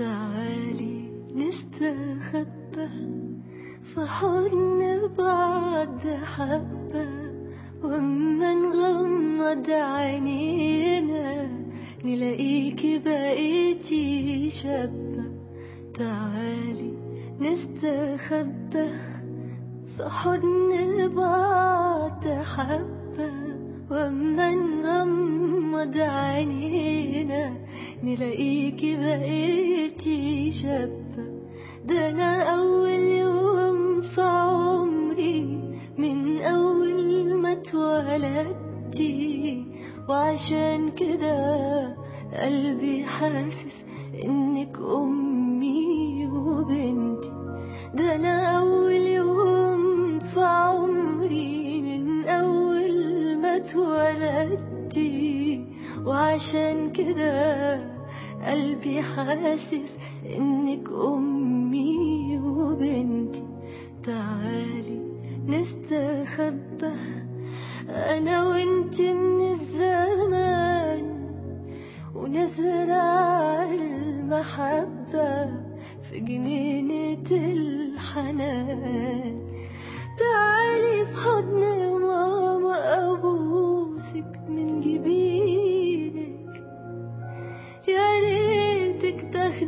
تعالي نستخبى في حضن بعض حبة وأما نغمض عينينا نلاقيكي بقيتي شابة. تعالي نستخبى في حضن بعض حبة وأما نغمض عينينا نلاقيكي بقيتي شابة. ده أنا أول يوم في عمري من أول ما اتولدتي. وعشان كده قلبي حاسس إنك أمي وبنتي. ده أنا أول يوم في عمري من أول ما اتولدتي. وعشان كده قلبي حاسس إنك أمي وبنتي. تعالي نستخبى. أنا وإنت من الزمان ونزرع المحبة في جنينة الحنان.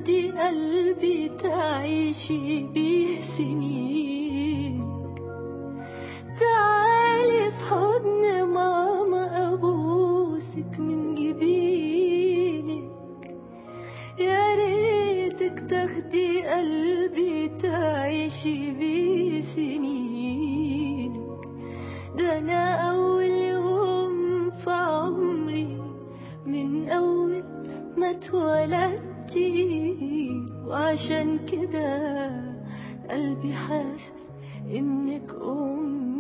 تاخدي قلبي تعيشي بيه سنين تعالي في حضن ماما أبوسك من جبينك. يا ريتك تاخدي قلبي تعيشي بيه سنينك ده أنا أول يوم في عمري من أول ما اتولدتي وعشان كده قلبي حاسس إنك أم